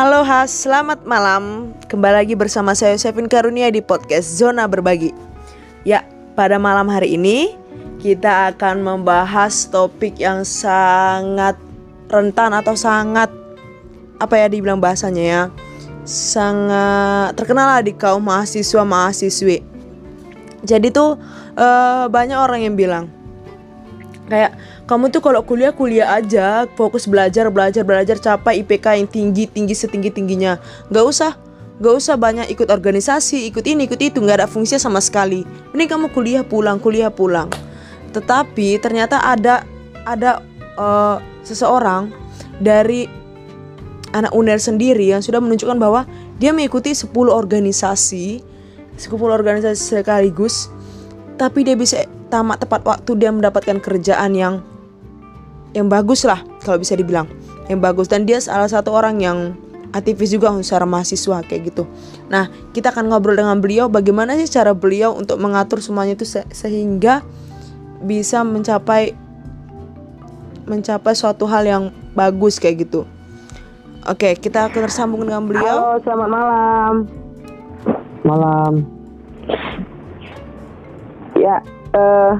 Halo Has, selamat malam. Kembali lagi bersama saya Sevin Karunia di podcast Zona Berbagi. Ya, pada malam hari ini kita akan membahas topik yang sangat rentan atau sangat apa ya dibilang bahasanya ya sangat terkenal lah di kaum mahasiswa mahasiswi. Jadi tuh uh, banyak orang yang bilang kayak kamu tuh kalau kuliah kuliah aja. Fokus belajar belajar belajar. Capai IPK yang tinggi tinggi setinggi tingginya. Nggak usah nggak usah banyak ikut organisasi ikut ini ikut itu. Nggak ada fungsinya sama sekali. Ini kamu kuliah pulang kuliah pulang. Tetapi ternyata ada ada uh, seseorang dari anak UNER sendiri yang sudah menunjukkan bahwa dia mengikuti 10 organisasi 10 organisasi sekaligus. Tapi dia bisa tamat tepat waktu dia mendapatkan kerjaan yang yang bagus lah kalau bisa dibilang yang bagus dan dia salah satu orang yang aktivis juga secara mahasiswa kayak gitu. Nah kita akan ngobrol dengan beliau bagaimana sih cara beliau untuk mengatur semuanya itu se sehingga bisa mencapai mencapai suatu hal yang bagus kayak gitu. Oke kita akan tersambung dengan beliau. Halo selamat malam. Malam. Ya uh,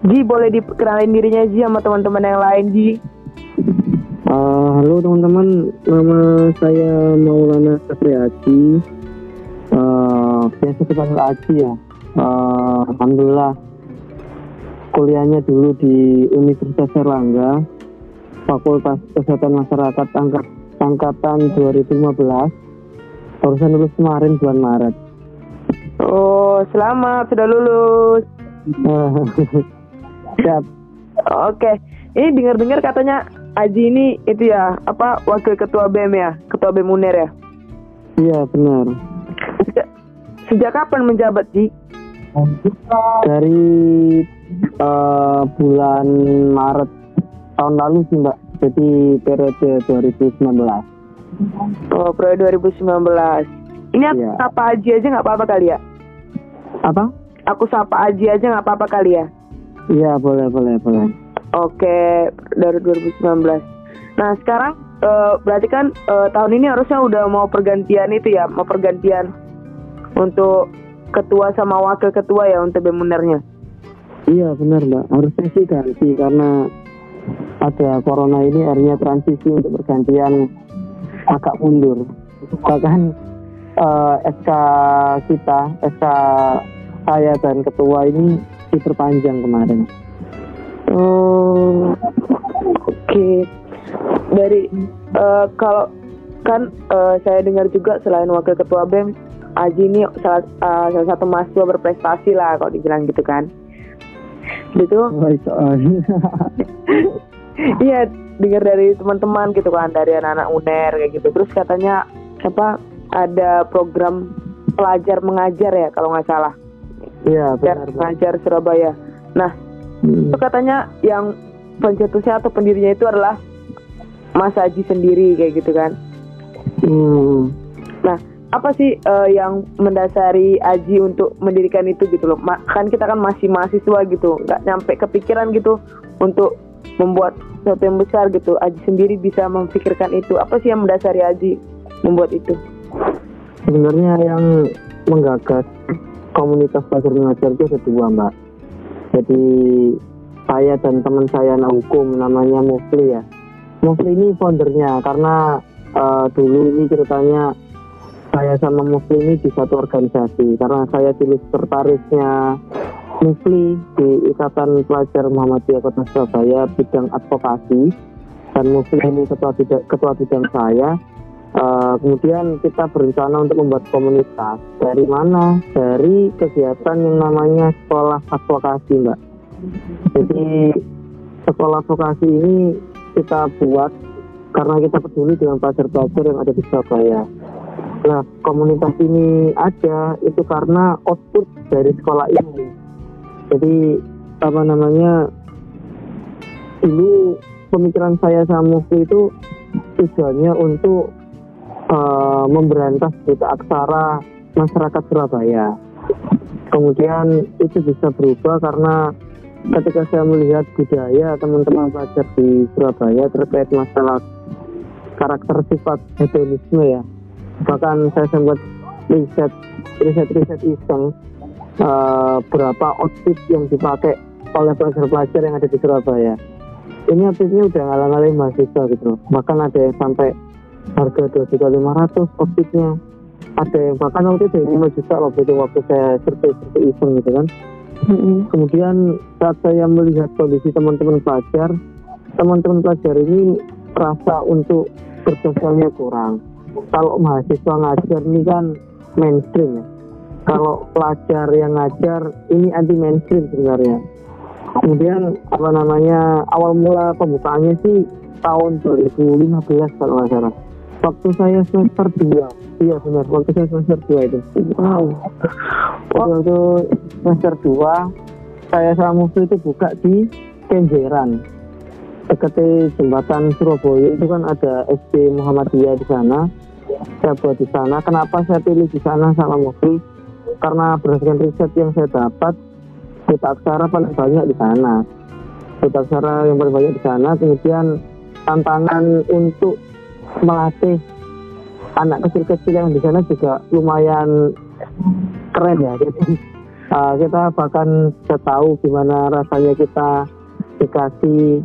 Ji boleh dikenalin dirinya Ji sama teman-teman yang lain Ji. Uh, halo teman-teman, nama saya Maulana Satriaji. Uh, biasa dipanggil Aji ya. Uh, Alhamdulillah kuliahnya dulu di Universitas Erlangga, Fakultas Kesehatan Masyarakat angkat, angkatan 2015. Barusan lulus kemarin bulan Maret. Oh, selamat sudah lulus. Siap. Oke, ini dengar-dengar katanya Aji ini itu ya apa wakil ketua BEM ya, ketua BEM UNER ya? Iya benar. Sejak, sejak kapan menjabat Ji? Dari uh, bulan Maret tahun lalu sih Mbak. Jadi periode 2019. Oh periode 2019. Ini iya. apa Aji aja nggak apa-apa kali ya? Apa? aku sapa Aji aja nggak apa-apa kali ya? Iya boleh boleh boleh. Oke dari 2019. Nah sekarang uh, berarti kan uh, tahun ini harusnya udah mau pergantian itu ya, mau pergantian untuk ketua sama wakil ketua ya untuk bemunernya. Iya benar mbak, harusnya sih ganti karena ada corona ini akhirnya transisi untuk pergantian agak mundur. Bahkan uh, eh, SK kita, SK saya dan ketua ini diperpanjang kemarin. Oh, oke. Okay. Dari uh, kalau kan uh, saya dengar juga selain wakil ketua BEM, Aji ini salah, uh, salah satu mahasiswa berprestasi lah kalau dibilang gitu kan. Gitu. Iya, dengar dari teman-teman gitu kan, dari anak-anak UNER kayak gitu. Terus katanya apa ada program pelajar mengajar ya kalau nggak salah. Iya, benar. Pengajar Surabaya. Nah, hmm. itu katanya yang pencetusnya atau pendirinya itu adalah Mas Aji sendiri kayak gitu kan. Hmm. Nah, apa sih uh, yang mendasari Aji untuk mendirikan itu gitu loh? Ma kan kita kan masih mahasiswa gitu, nggak nyampe kepikiran gitu untuk membuat sesuatu yang besar gitu. Aji sendiri bisa memikirkan itu. Apa sih yang mendasari Aji membuat itu? Sebenarnya yang menggagas komunitas belajar mengajar itu ada dua mbak. Jadi saya dan teman saya anak hukum namanya Mufli ya. Mufli ini foundernya karena uh, dulu ini ceritanya saya sama Mufli ini di satu organisasi. Karena saya dulu sekretarisnya Mufli di Ikatan Pelajar Muhammadiyah Kota Surabaya bidang advokasi. Dan Mufli ini ketua bidang, ketua bidang saya Uh, kemudian kita berencana untuk membuat komunitas. Dari mana? Dari kegiatan yang namanya sekolah advokasi, Mbak. Jadi sekolah advokasi ini kita buat karena kita peduli dengan pelajar-pelajar yang ada di Surabaya. Nah, komunitas ini ada itu karena output dari sekolah ini. Jadi apa namanya? Dulu pemikiran saya sama Mufti itu tujuannya untuk uh, memberantas buta aksara masyarakat Surabaya. Kemudian itu bisa berubah karena ketika saya melihat budaya teman-teman pelajar di Surabaya terkait masalah karakter sifat hedonisme ya. Bahkan saya sempat riset riset riset iseng uh, berapa outfit yang dipakai oleh pelajar-pelajar yang ada di Surabaya. Ini outfitnya udah ngalang-ngalang mahasiswa gitu bahkan ada yang sampai harga dua juta lima ratus outfitnya ada yang bahkan waktu itu lima juta waktu itu waktu saya survei survei iseng gitu kan. Kemudian saat saya melihat kondisi teman-teman pelajar teman-teman pelajar ini rasa untuk bersosialnya kurang. Kalau mahasiswa ngajar ini kan mainstream ya. Kalau pelajar yang ngajar ini anti mainstream sebenarnya. Kemudian apa namanya awal mula pembukaannya sih tahun 2015 kalau nggak salah waktu saya semester 2 iya benar. Waktu saya semester 2 itu. Wow. Waktu itu semester 2 saya sama Mufti itu buka di Kenjeran. Dekat jembatan Surabaya. Itu kan ada SD Muhammadiyah di sana. Saya buat di sana. Kenapa saya pilih di sana sama Mufti karena berdasarkan riset yang saya dapat buta aksara paling banyak di sana. Buta aksara yang paling banyak di sana. Kemudian tantangan untuk melatih anak kecil-kecil yang di sana juga lumayan keren ya. Jadi uh, kita bahkan bisa tahu gimana rasanya kita dikasih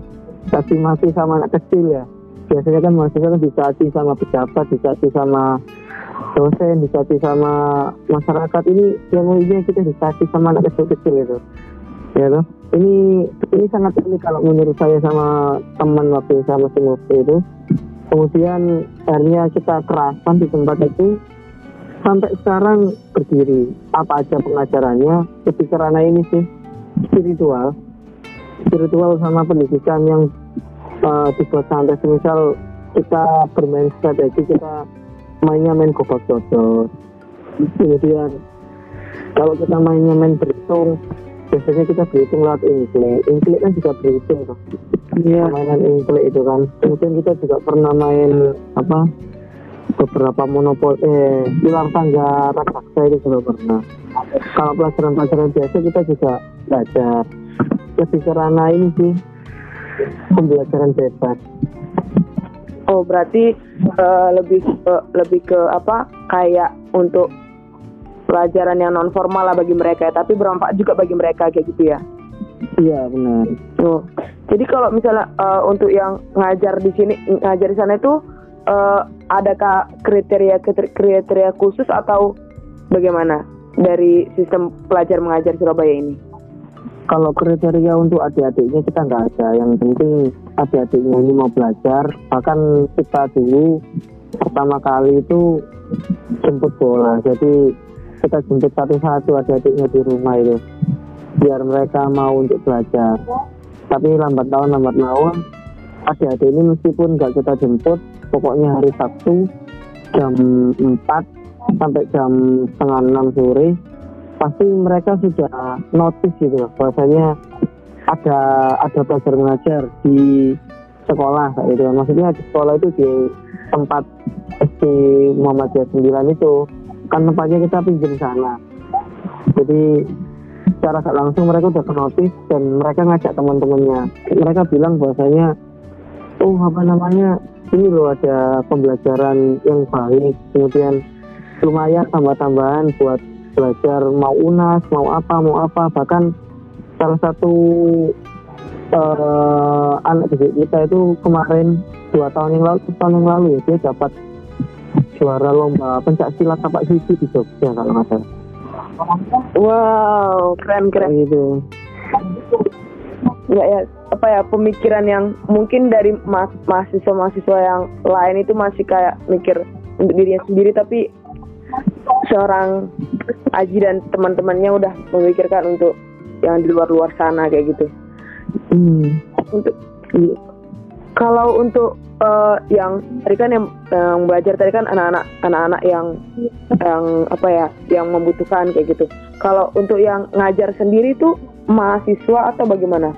kasih mati sama anak kecil ya. Biasanya kan mahasiswa kan dicaci sama pejabat dicaci sama dosen dicaci sama masyarakat. Ini yang ini kita dicaci sama anak kecil-kecil itu. Ya tuh ini ini sangat unik kalau menurut saya sama teman waktu sama si itu kemudian akhirnya kita kerasan di tempat itu. Sampai sekarang berdiri. Apa aja pengajarannya? Lebih karena ini sih. Spiritual. Spiritual sama pendidikan yang uh, dibuat santai misal kita bermain strategi kita mainnya main gobak cocok kemudian kalau kita mainnya main berhitung biasanya kita berhitung lewat inklik inklik kan juga berhitung tuh Iya. Mainan inklik itu kan. Kemudian kita juga pernah main apa beberapa monopol eh pilar tangga raksasa itu juga pernah. Kalau pelajaran-pelajaran biasa kita juga belajar. Lebih karena ini sih pembelajaran bebas. Oh berarti uh, lebih uh, lebih ke apa kayak untuk pelajaran yang non formal lah bagi mereka, tapi bermanfaat juga bagi mereka kayak gitu ya? Iya benar. Oh jadi kalau misalnya uh, untuk yang ngajar di sini ngajar di sana itu uh, adakah kriteria kriteria khusus atau bagaimana dari sistem pelajar mengajar Surabaya ini? Kalau kriteria untuk adik-adiknya kita nggak ada. Yang penting adik-adiknya ini mau belajar. Bahkan kita dulu pertama kali itu jemput bola. Jadi kita jemput satu-satu adik-adiknya di rumah itu biar mereka mau untuk belajar. Tapi lambat laun lambat laun adik-adik ini meskipun nggak kita jemput pokoknya hari Sabtu jam 4 sampai jam setengah 6 sore pasti mereka sudah notice gitu bahwasanya ada ada belajar mengajar di sekolah kayak gitu. Maksudnya di sekolah itu di tempat SD Muhammadiyah 9 itu kan tempatnya kita pinjam sana. Jadi secara langsung mereka udah kenotis dan mereka ngajak teman-temannya. Mereka bilang bahwasanya oh apa namanya ini loh ada pembelajaran yang baik kemudian lumayan tambah-tambahan buat belajar mau unas mau apa mau apa. Bahkan salah satu uh, anak didik kita itu kemarin dua tahun yang lalu tahun yang lalu ya dia dapat juara lomba pencak silat tapak sisi di Jogja kalau nggak salah Wow, keren keren. Gitu. Ya ya, apa ya pemikiran yang mungkin dari ma mahasiswa-mahasiswa yang lain itu masih kayak mikir untuk dirinya sendiri tapi seorang Aji dan teman-temannya udah memikirkan untuk yang di luar-luar sana kayak gitu. Hmm. Untuk iya. Kalau untuk uh, yang tadi kan yang, yang belajar tadi kan anak-anak anak-anak yang yang apa ya yang membutuhkan kayak gitu. Kalau untuk yang ngajar sendiri tuh mahasiswa atau bagaimana?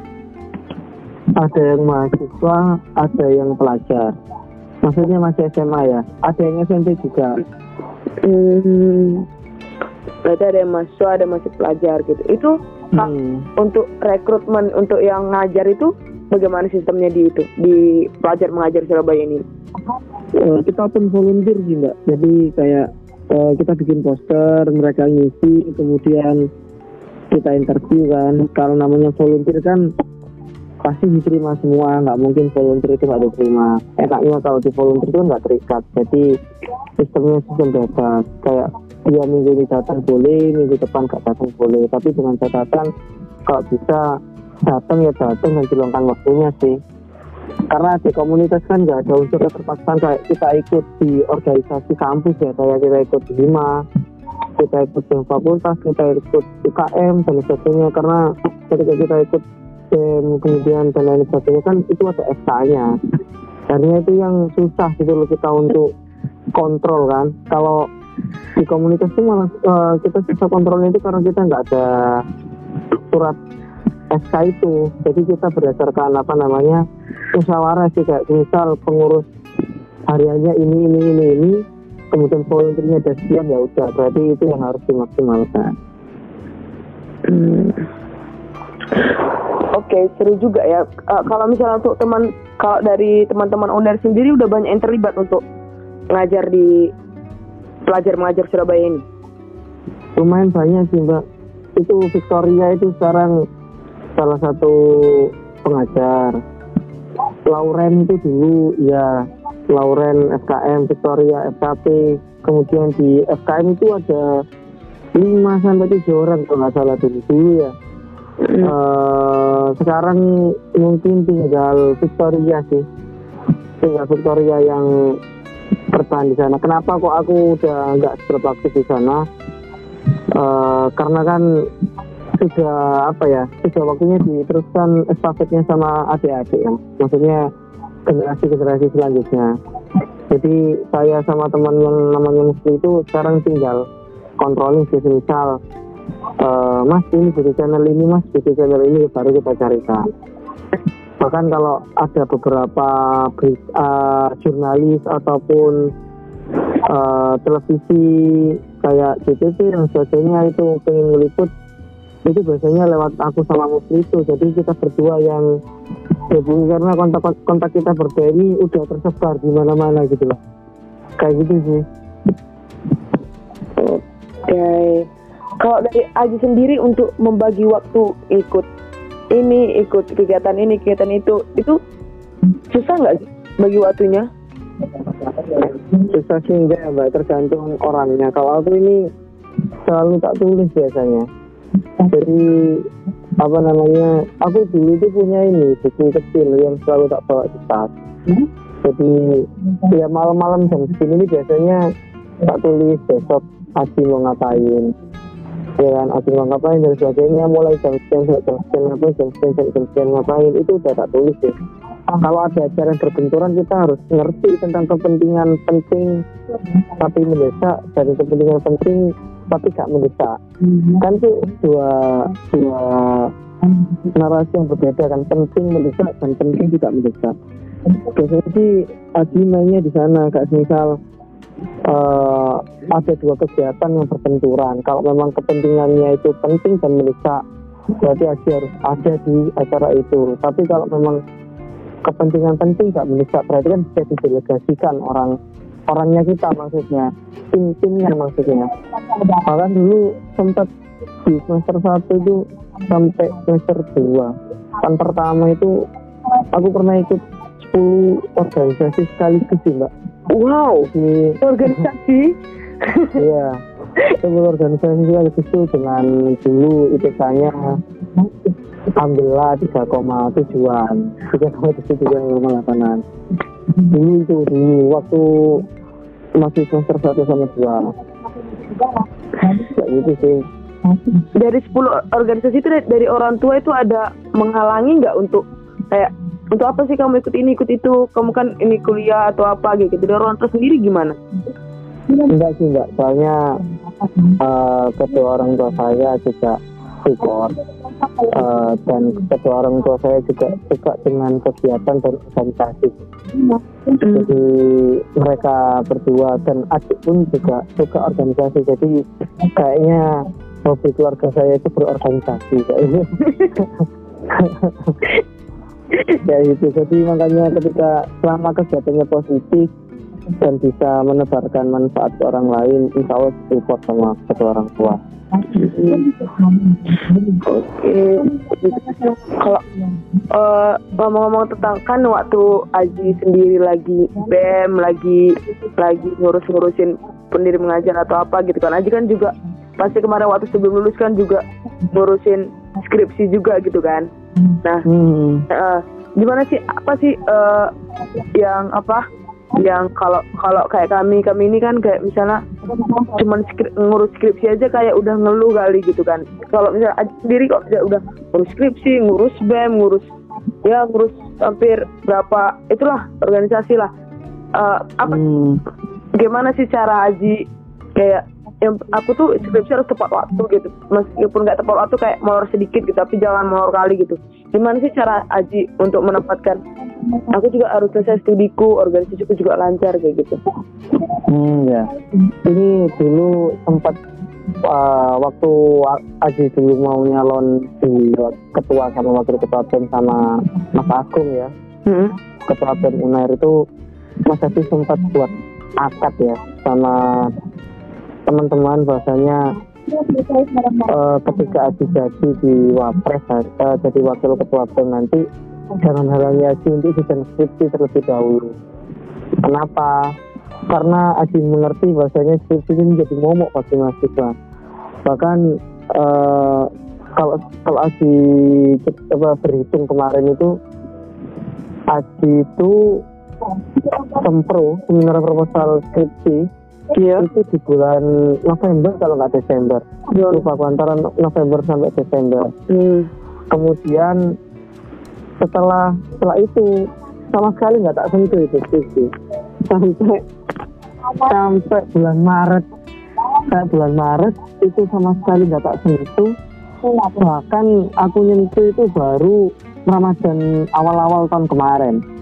Ada yang mahasiswa, ada yang pelajar. Maksudnya masih SMA ya. Ada yang SMP juga. Hmm. Berarti ada yang mahasiswa, ada masih pelajar gitu. Itu hmm. untuk rekrutmen untuk yang ngajar itu bagaimana sistemnya di itu di pelajar mengajar Surabaya ini? eh, kita pun volunteer sih mbak. Jadi kayak eh, kita bikin poster mereka ngisi kemudian kita interview kan. Kalau namanya volunteer kan pasti diterima semua. Nggak mungkin volunteer itu nggak diterima. Enaknya kalau di volunteer itu nggak terikat. Jadi sistemnya sistem bebas. Kayak dia minggu ini datang boleh minggu depan nggak datang boleh. Tapi dengan catatan kalau bisa datang ya datang dan dilongkan waktunya sih. Karena di komunitas kan nggak ada unsur keterpaksaan kayak kita ikut di organisasi kampus ya kayak kita ikut di lima kita ikut di fakultas kita ikut UKM dan sebagainya. Karena ketika kita ikut BEM kemudian dan lain sebagainya kan itu ada FK-nya akhirnya itu yang susah gitu loh kita untuk kontrol kan. Kalau di komunitas itu malah eh, kita susah kontrolnya itu karena kita nggak ada surat SK itu jadi kita berdasarkan apa namanya musyawarah sih kayak misal pengurus hariannya ini ini ini ini kemudian volunteernya ada sekian ya udah berarti itu yang harus dimaksimalkan Hmm. Oke, seru juga ya. Eh, kalau misalnya untuk teman, kalau dari teman-teman owner sendiri udah banyak yang terlibat untuk ngajar di pelajar mengajar Surabaya ini. lumayan banyak sih mbak itu Victoria itu sekarang salah satu pengajar. Lauren itu dulu ya Lauren FKM Victoria FKP kemudian di FKM itu ada 5 sampai 7 orang kalau nggak salah dulu dulu ya. Eh, sekarang mungkin tinggal Victoria sih. Tinggal Victoria yang bertahan di sana. Kenapa kok aku udah nggak seberapa aktif di sana? Eh, karena kan sudah apa ya sudah waktunya diteruskan estafetnya sama adik-adik ya. Maksudnya generasi-generasi selanjutnya. Jadi saya sama teman yang namanya Musli itu sekarang tinggal controlling sih misal eh, mas ini butuh channel ini mas butuh channel ini baru kita carikan. Bahkan kalau ada beberapa eh, jurnalis ataupun eh, televisi kayak GTV dan sebagainya itu pengen meliput itu biasanya lewat aku sama Musli itu. Jadi kita berdua yang hubungi karena kontak kontak kita berdua ini udah tersebar di mana-mana gitu loh. Kayak gitu sih. Oke. Kalau dari Aji sendiri untuk membagi waktu ikut ini, ikut kegiatan ini, kegiatan itu, itu susah nggak sih bagi waktunya? susah sih enggak ya mbak. Tergantung orangnya. Kalau aku ini selalu tak tulis biasanya jadi apa namanya aku dulu itu punya ini buku kecil yang selalu tak bawa di tas. Jadi ya malam-malam jam segini ini biasanya tak tulis besok Aji mau ngapain. Ya kan Aji mau ngapain dan sebagainya. Mulai jam sekian sampai jam sekian ngapain jam sekian jam sekian ngapain itu udah tak tulis ya kalau ada acara yang berbenturan kita harus ngerti tentang kepentingan penting tapi mendesak. Dari kepentingan penting tapi gak mendesak. Kan itu dua dua narasi yang berbeda kan. Penting mendesak dan penting tidak mendesak. Biasanya sih Aji mainnya di sana. Kayak misal eh, ada dua kegiatan yang berbenturan. Kalau memang kepentingannya itu penting dan mendesak berarti Aji harus ada di acara itu. Tapi kalau memang kepentingan penting gak mendesak berarti kan bisa didelegasikan orang orangnya kita maksudnya. Tim timnya maksudnya. Bahkan dulu sempat di semester satu itu sampai semester dua. Kan pertama itu aku pernah ikut 10 organisasi sekaligus sih mbak. Wow, di organisasi. Iya. Sebuah organisasi juga itu dengan dulu IPK-nya alhamdulillah 3,7an 3,7 3,8an dulu itu dulu waktu masih semester 1 sama 2 kayak gitu sih. Dari 10 organisasi itu dari, orang tua itu ada menghalangi nggak untuk kayak untuk apa sih kamu ikut ini ikut itu? Kamu kan ini kuliah atau apa gitu. Dari orang tua sendiri gimana? Enggak sih enggak. Soalnya eh, kedua orang tua saya juga support Eh, dan kedua orang tua saya juga suka dengan kegiatan dan organisasi. Jadi mereka berdua dan adik pun juga suka organisasi. Jadi kayaknya hobi keluarga saya itu berorganisasi kayaknya ya itu jadi makanya ketika selama kegiatannya positif dan bisa menebarkan manfaat ke orang lain insya Allah support sama kedua orang tua Oke. Kalau eh, ngomong-ngomong tentang kan waktu Aji sendiri lagi BEM lagi lagi ngurus-ngurusin pendiri mengajar atau apa gitu kan. Aji kan juga pasti kemarin waktu sebelum lulus kan juga ngurusin skripsi juga gitu kan. Nah, hmm. eh, gimana sih apa sih eh, yang apa yang kalau kalau kayak kami kami ini kan kayak misalnya cuman skri- ngurus skripsi aja kayak udah ngeluh kali gitu kan. Kalau misalnya sendiri kok udah, udah ngurus skripsi ngurus bem ngurus ya ngurus hampir berapa itulah organisasi lah. Eh, apa Hmm. gimana sih cara Aji kayak yang aku tuh skripsi harus tepat waktu gitu. Meskipun nggak tepat waktu kayak molor sedikit gitu tapi jangan molor kali gitu gimana sih cara Aji untuk menempatkan aku juga harus selesai studiku organisasiku juga lancar kayak gitu Hmm, ya. Ini dulu sempat uh, waktu Aji dulu mau nyalon di ketua sama wakil ketua BEM sama Mas Agung ya. hmm. Ketua BEM Unair itu Mas Aji sempat buat akad ya sama teman-teman bahwasanya uh, ketika Aji jadi di Wapres uh, jadi wakil ketua BEM nanti jangan halangi untuk sidang skripsi terlebih dahulu. Kenapa? Karena Aji mengerti bahwasanya skripsi ini menjadi momok bagi mahasiswa. Bahkan eh, kalau kalau apa, berhitung kemarin itu Aji itu sempro seminar proposal skripsi iya. Itu di bulan November kalau nggak Desember. Lupa aku antara November sampai Desember. Hmm. kemudian setelah setelah itu sama sekali nggak tak sentuh itu skripsi sampai sampai bulan Maret. Kayak bulan Maret itu sama sekali nggak tak sentuh. Bahkan aku nyentuh itu baru Ramadan awal-awal tahun kemarin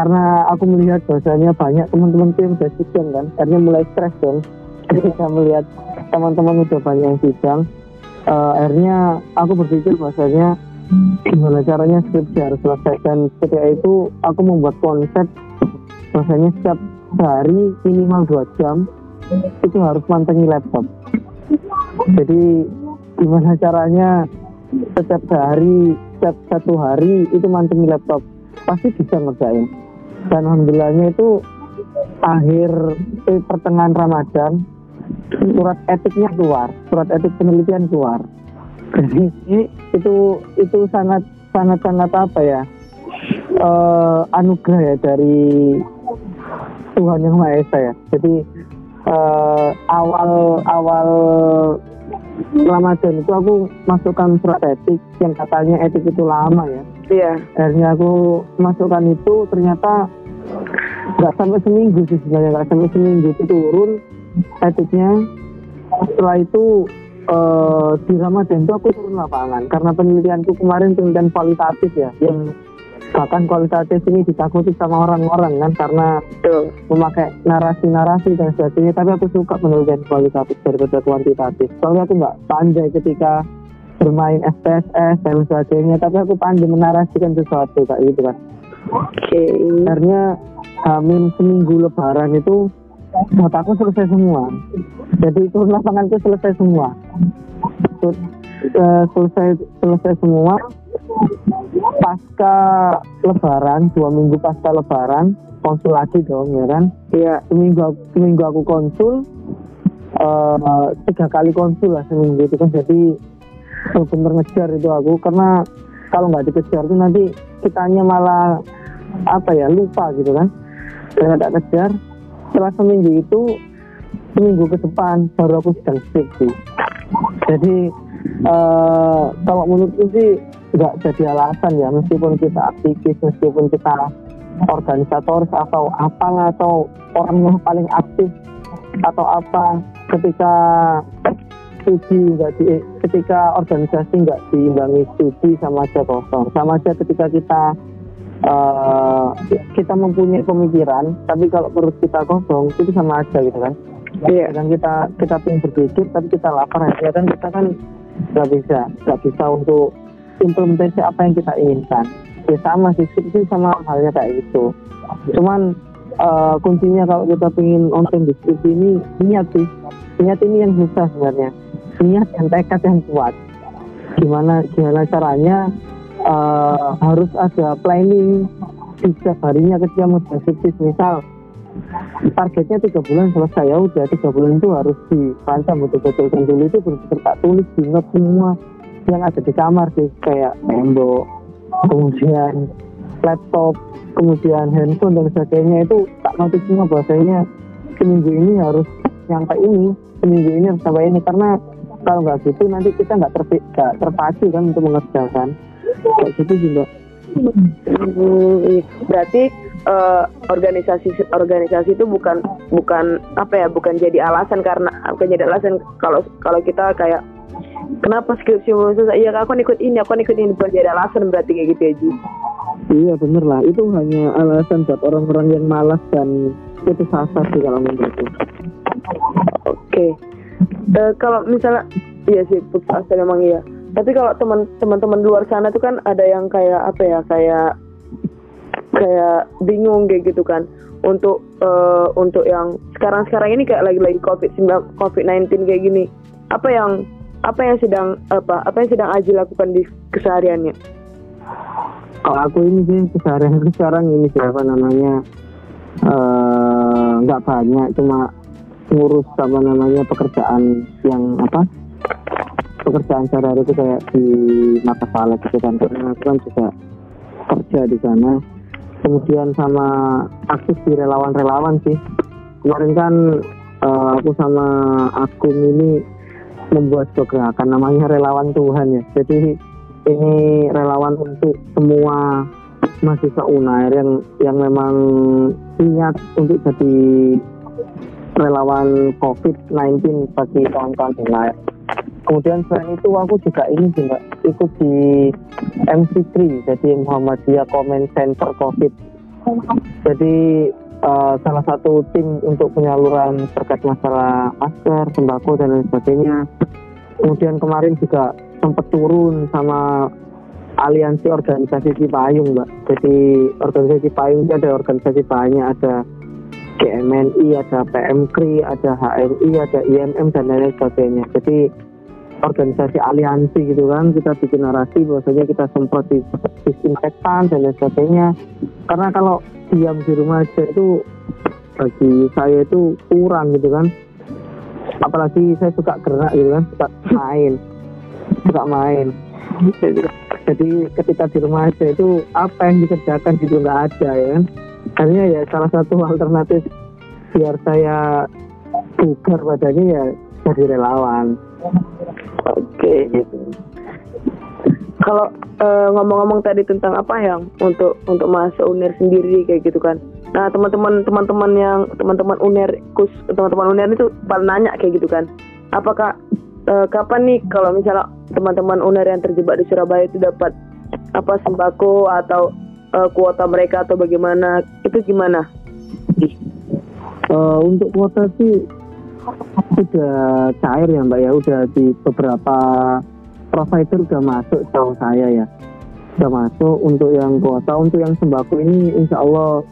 karena aku melihat bahwasanya banyak teman-teman yang udah sidang kan? Akhirnya mulai stres kan? Ketika melihat teman-teman udah banyak yang sidang eh, akhirnya aku berpikir bahwasanya gimana caranya skripsi harus selesai dan ketika itu aku membuat konsep bahwasanya setiap hari minimal dua jam itu harus mantengi laptop. Jadi gimana caranya setiap hari setiap satu hari itu mantengi laptop pasti bisa ngerjain dan alhamdulillahnya itu akhir eh, pertengahan Ramadan surat etiknya keluar surat etik penelitian keluar. Jadi itu itu sangat sangat sangat apa ya eh, anugerah ya dari Tuhan yang Maha Esa ya. Jadi eh, awal awal Ramadan itu aku masukkan surat etik yang katanya etik itu lama ya. Iya. Akhirnya aku masukkan itu ternyata nggak sampai seminggu sih sebenarnya nggak sampai seminggu itu turun etiknya. Setelah itu eh, di Ramadan itu aku turun lapangan karena penelitianku kemarin penelitian kualitatif ya yang bahkan kualitatif ini ditakuti sama orang-orang kan karena betul. memakai narasi-narasi dan sebagainya. Tapi aku suka penelitian kualitatif daripada kuantitatif. Soalnya aku nggak pandai ketika bermain SPSS dan sebagainya. Tapi aku pandai menarasikan sesuatu kayak gitu kan oke. Akhirnya hamin seminggu lebaran itu aku selesai semua. Jadi turun lapangan itu selesai semua. Tur- eh, selesai selesai semua pasca lebaran dua minggu pasca lebaran konsul lagi dong ya kan? Iya seminggu seminggu aku konsul eh, tiga kali konsul lah seminggu itu kan. Jadi benar ngejar itu aku. Karena kalau nggak dikejar itu nanti kitanya malah apa ya lupa gitu kan? Dan tak kejar. Setelah seminggu itu seminggu ke depan baru aku sedang skripsi jadi eh, kalau menurutku sih nggak jadi alasan ya meskipun kita aktivis meskipun kita organisatoris atau apalah atau orang yang paling aktif atau apa ketika studi nggak di ketika organisasi nggak diimbangi studi sama aja kosong. Sama aja ketika kita eh, kita mempunyai pemikiran tapi kalau perut kita kosong itu sama aja gitu kan. Iya. Dan kita kita pengen berpikir tapi kita lapar ya kan kita kan nggak bisa nggak bisa untuk implementasi apa yang kita inginkan. Ya sama sih skripsi sama halnya kayak gitu. Cuman uh, kuncinya kalau kita pengen nonton di skripsi ini niat sih. Niat ini yang susah sebenarnya. Niat dan tekad yang kuat. Gimana gimana caranya uh, harus ada planning. Di setiap harinya ketika mau skripsi misal targetnya tiga bulan selesai ya udah tiga bulan itu harus dirancang betul-betul. Dulu itu benar tak tulis di semua yang ada di kamar sih kayak tembok kemudian laptop kemudian handphone dan sebagainya. Itu tak notis semua bahasanya seminggu ini harus nyampe ini seminggu ini harus sampai ini. Karena kalau nggak gitu nanti kita nggak ter terpacu kan untuk mengerjakan. Kayak gitu mbak. Hmm, berarti uh, organisasi organisasi itu bukan bukan apa ya bukan jadi alasan karena bukan jadi alasan kalau kalau kita kayak kenapa skripsi susah? Iya aku ikut ini aku ikut ini. Bukan jadi alasan berarti kayak gitu ya Ji. Iya bener lah. Itu hanya alasan buat orang-orang yang malas dan itu asa sih kalau menurutku. Oke. Okay. uh, kalau misalnya iya sih putus asa memang iya. Tapi kalau teman teman-teman luar sana tuh kan ada yang kayak apa ya kayak kayak bingung kayak gitu kan. Untuk uh, untuk yang sekarang sekarang ini kayak lagi lagi covid covid 19 kayak gini. Apa yang apa yang sedang apa apa yang sedang Aji lakukan di kesehariannya? Kalau aku ini sih keseharian sekarang ini siapa namanya eh, nggak uh, banyak cuma ngurus apa namanya pekerjaan yang apa pekerjaan sehari-hari itu kayak di mata gitu kan. Karena aku kan juga kerja di sana. Kemudian sama aktif di relawan-relawan sih. Kemarin kan uh, aku sama akun ini membuat gerakan namanya relawan Tuhan ya. Jadi ini relawan untuk semua mahasiswa UNAIR yang yang memang niat untuk jadi relawan COVID-19 bagi kawan-kawan UNAIR kemudian selain itu aku juga ini mbak ikut di MC3 jadi Muhammadiyah Comment Center COVID. Jadi uh, salah satu tim untuk penyaluran terkait masalah masker, sembako dan lain sebagainya. Kemudian kemarin juga sempat turun sama aliansi organisasi Cipayung, Mbak. Jadi organisasi Cipayung ada organisasi banyak, ada GMNI, ada PMKRI, ada HMI, ada IMM dan lain sebagainya. Jadi organisasi aliansi gitu kan kita bikin narasi bahwasanya kita semprot di disinfektan dan lain sebagainya. Karena kalau diam di rumah aja itu bagi saya itu kurang gitu kan. Apalagi saya suka gerak gitu kan suka main. Suka main. Jadi ketika di rumah aja itu apa yang dikerjakan gitu nggak ada ya kan. Akhirnya ya salah satu alternatif biar saya bugar badannya ya jadi relawan oke gitu. Kalau uh, ngomong-ngomong tadi tentang apa yang? Untuk untuk masuk UNER sendiri kayak gitu kan. Nah teman-teman teman-teman yang teman-teman UNER kus teman-teman UNER itu pada nanya kayak gitu kan. Apakah uh, kapan nih kalau misalnya teman-teman UNER yang terjebak di Surabaya itu dapat apa sembako atau uh, kuota mereka atau bagaimana? Itu gimana? Uh, untuk kuota sih sudah cair ya mbak ya. Udah di beberapa provider udah masuk tahu saya ya. Udah masuk untuk yang kuota untuk yang sembako ini insya Allah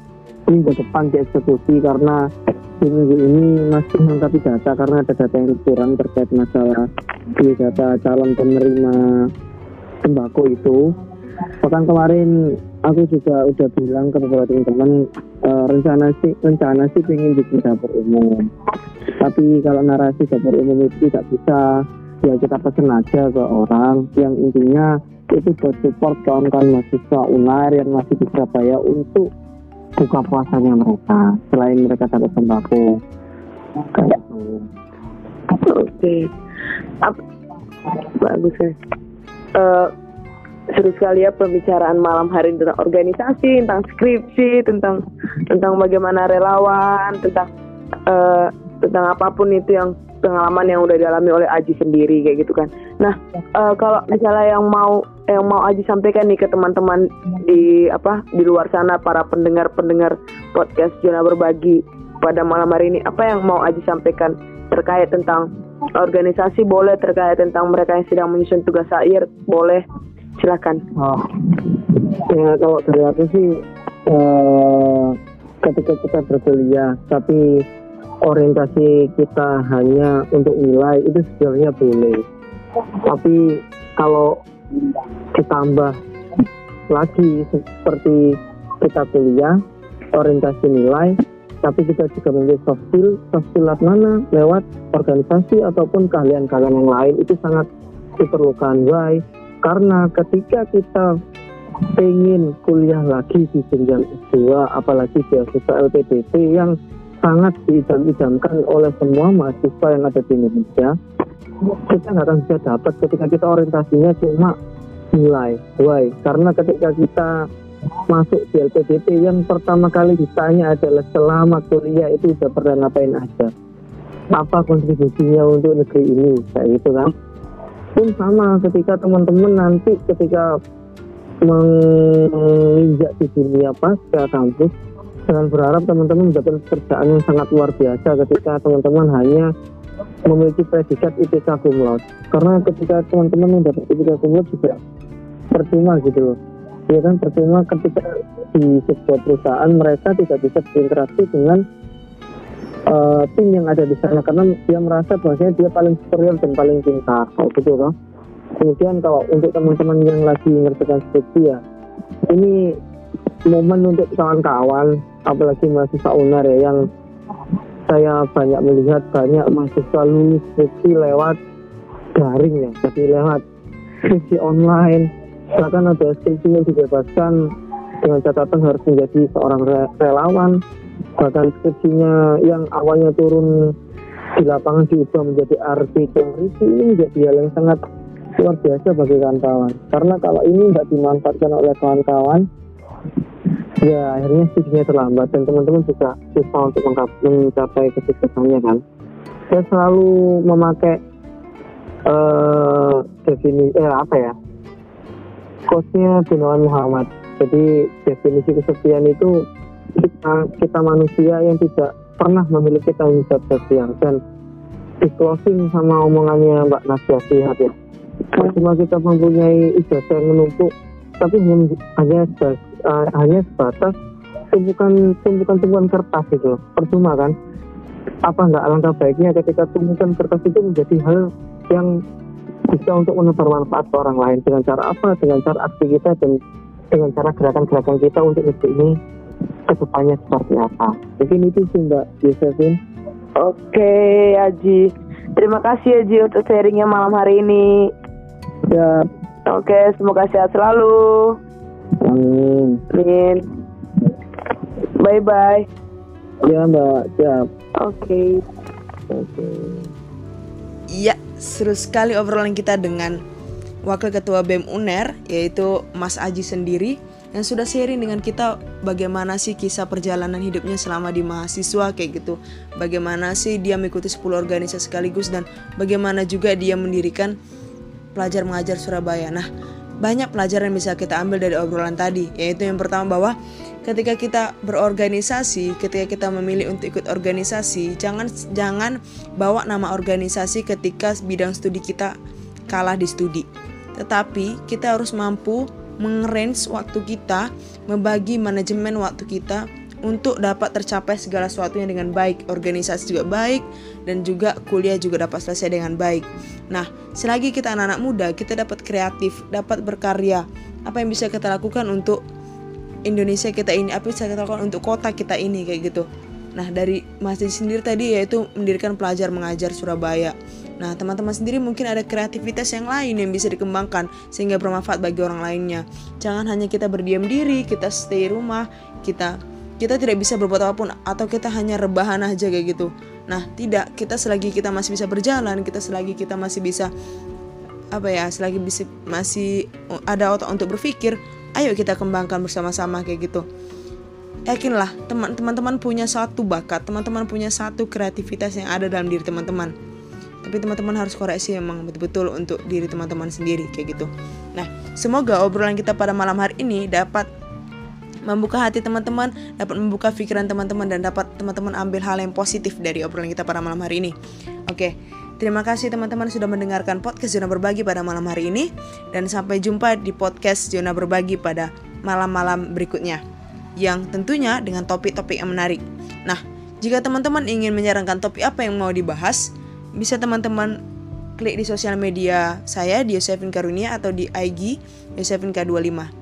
minggu depan dieksekusi karena di minggu ini masih melengkapi data karena ada data yang kurang terkait masalah di data calon penerima sembako itu. Bahkan kemarin aku juga udah bilang ke beberapa teman-teman uh, rencana sih rencana sih ingin bikin dapur umum tapi kalau narasi dapur umum itu tidak bisa ya kita pesen aja ke orang yang intinya itu buat support kawan-kawan mahasiswa UNAR yang masih di Surabaya untuk buka puasanya mereka selain mereka dapat sembako kayak gitu. Oke, okay. bagus ya. Uh, seru sekali ya pembicaraan malam hari tentang organisasi, tentang skripsi, tentang tentang bagaimana relawan, tentang uh, tentang apa pun itu yang pengalaman yang udah dialami oleh Aji sendiri kayak gitu kan. Nah, uh, kalau misalnya yang mau yang mau Aji sampaikan nih ke teman-teman di apa di luar sana para pendengar-pendengar podcast Jona Berbagi pada malam hari ini, apa yang mau Aji sampaikan terkait tentang organisasi? Boleh terkait tentang mereka yang sedang menyusun tugas akhir boleh. Silakan. Oh, ya kalau dari aku sih eh, ketika kita berkuliah tapi orientasi kita hanya untuk nilai itu sebenarnya boleh. Tapi kalau ditambah lagi seperti kita kuliah orientasi nilai tapi kita juga memiliki soft skill soft skill lewat mana? Lewat organisasi ataupun keahlian-keahlian yang lain. Itu sangat diperlukan. Why? Karena ketika kita pengen kuliah lagi di jenjang S2 apalagi beasiswa LPDP yang sangat diidam-idamkan oleh semua mahasiswa yang ada di Indonesia. Kita nggak akan bisa dapat ketika kita orientasinya cuma nilai. Why? Karena ketika kita masuk di LPDP yang pertama kali ditanya adalah selama kuliah itu udah pernah ngapain aja? Apa kontribusinya untuk negeri ini? Kayak gitu kan. Pun sama ketika teman-teman nanti ketika menginjak di dunia pasca kampus dengan berharap teman-teman mendapatkan pekerjaan yang sangat luar biasa ketika teman-teman hanya memiliki predikat IPK cum karena ketika teman-teman mendapat IPK cum juga percuma gitu loh. Ya kan? Percuma ketika di sebuah perusahaan mereka tidak bisa berinteraksi dengan uh, tim yang ada di sana. Karena dia merasa bahwasanya dia paling superior dan paling pintar kayak gitu loh. Kemudian kalau untuk teman-teman yang lagi ngerjakan skripsi ya ini momen untuk kawan-kawan apalagi mahasiswa unar ya yang saya banyak melihat banyak mahasiswa lulus skripsi lewat daring ya jadi lewat skripsi online. Bahkan ada skripsi yang dibebaskan dengan catatan harus menjadi seorang relawan. Bahkan skripsinya yang awalnya turun di lapangan diubah menjadi artikel review ini menjadi hal yang sangat luar biasa bagi kawan-kawan. Karena kalau ini tidak dimanfaatkan oleh kawan-kawan ya akhirnya skripsinya terlambat dan teman-teman juga susah untuk mencapai kesuksesannya kan saya selalu memakai uh, definisi eh, apa ya quote-nya Gunawan Muhammad. Jadi definisi kesepian itu kita, kita manusia yang tidak pernah memiliki tanggung jawab sosial dan di closing sama omongannya Mbak Nasya Sihat ya. Cuma kita mempunyai ijazah yang menumpuk, tapi hanya hanya, uh, hanya sebatas tumpukan tumpukan tumpukan kertas itu percuma kan apa nggak alangkah baiknya ketika tumpukan kertas itu menjadi hal yang bisa untuk menebar manfaat ke orang lain dengan cara apa? Dengan cara aksi kita dan dengan cara gerakan-gerakan kita untuk negeri ini ke depannya seperti apa? Mungkin itu sih Mbak Yusefin. Oke, Aji. Terima kasih Aji untuk sharingnya malam hari ini. Ya. Oke, semoga sehat selalu. Amin. Amin. Bye bye. Ya Mbak, siap. Oke. Okay. Oke. Okay. Iya, seru sekali obrolan kita dengan Wakil Ketua BEM UNER yaitu Mas Aji sendiri yang sudah sharing dengan kita bagaimana sih kisah perjalanan hidupnya selama di mahasiswa kayak gitu. Bagaimana sih dia mengikuti 10 organisasi sekaligus dan bagaimana juga dia mendirikan pelajar mengajar Surabaya. Nah, banyak pelajaran yang bisa kita ambil dari obrolan tadi, yaitu yang pertama bahwa ketika kita berorganisasi, ketika kita memilih untuk ikut organisasi, jangan jangan bawa nama organisasi ketika bidang studi kita kalah di studi. Tetapi kita harus mampu mengerange waktu kita, membagi manajemen waktu kita untuk dapat tercapai segala sesuatunya dengan baik, organisasi juga baik, dan juga kuliah juga dapat selesai dengan baik. Nah, selagi kita anak-anak muda, kita dapat kreatif, dapat berkarya. Apa yang bisa kita lakukan untuk Indonesia kita ini? Apa yang bisa kita lakukan untuk kota kita ini kayak gitu? Nah, dari masjid sendiri tadi yaitu mendirikan pelajar mengajar Surabaya. Nah, teman-teman sendiri mungkin ada kreativitas yang lain yang bisa dikembangkan sehingga bermanfaat bagi orang lainnya. Jangan hanya kita berdiam diri, kita stay rumah, kita kita tidak bisa berbuat apa pun atau kita hanya rebahan aja kayak gitu. Nah, tidak, kita selagi kita masih bisa berjalan, kita selagi kita masih bisa apa ya, selagi bisa masih ada otak untuk berpikir, ayo kita kembangkan bersama-sama kayak gitu. Yakinlah, teman-teman punya satu bakat, teman-teman punya satu kreativitas yang ada dalam diri teman-teman. Tapi teman-teman harus koreksi memang betul-betul untuk diri teman-teman sendiri kayak gitu. Nah, semoga obrolan kita pada malam hari ini dapat membuka hati teman-teman, dapat membuka pikiran teman-teman dan dapat teman-teman ambil hal yang positif dari obrolan kita pada malam hari ini. Oke, Terima kasih teman-teman sudah mendengarkan podcast Zona Berbagi pada malam hari ini dan sampai jumpa di podcast Zona Berbagi pada malam-malam berikutnya yang tentunya dengan topik-topik yang menarik. Nah, jika teman-teman ingin menyarankan topik apa yang mau dibahas, bisa teman-teman klik di sosial media saya di Yosefin Karunia atau di IG Yosefin K25.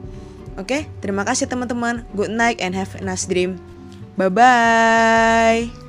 Oke, terima kasih teman-teman. Good night and have a nice dream. Bye bye.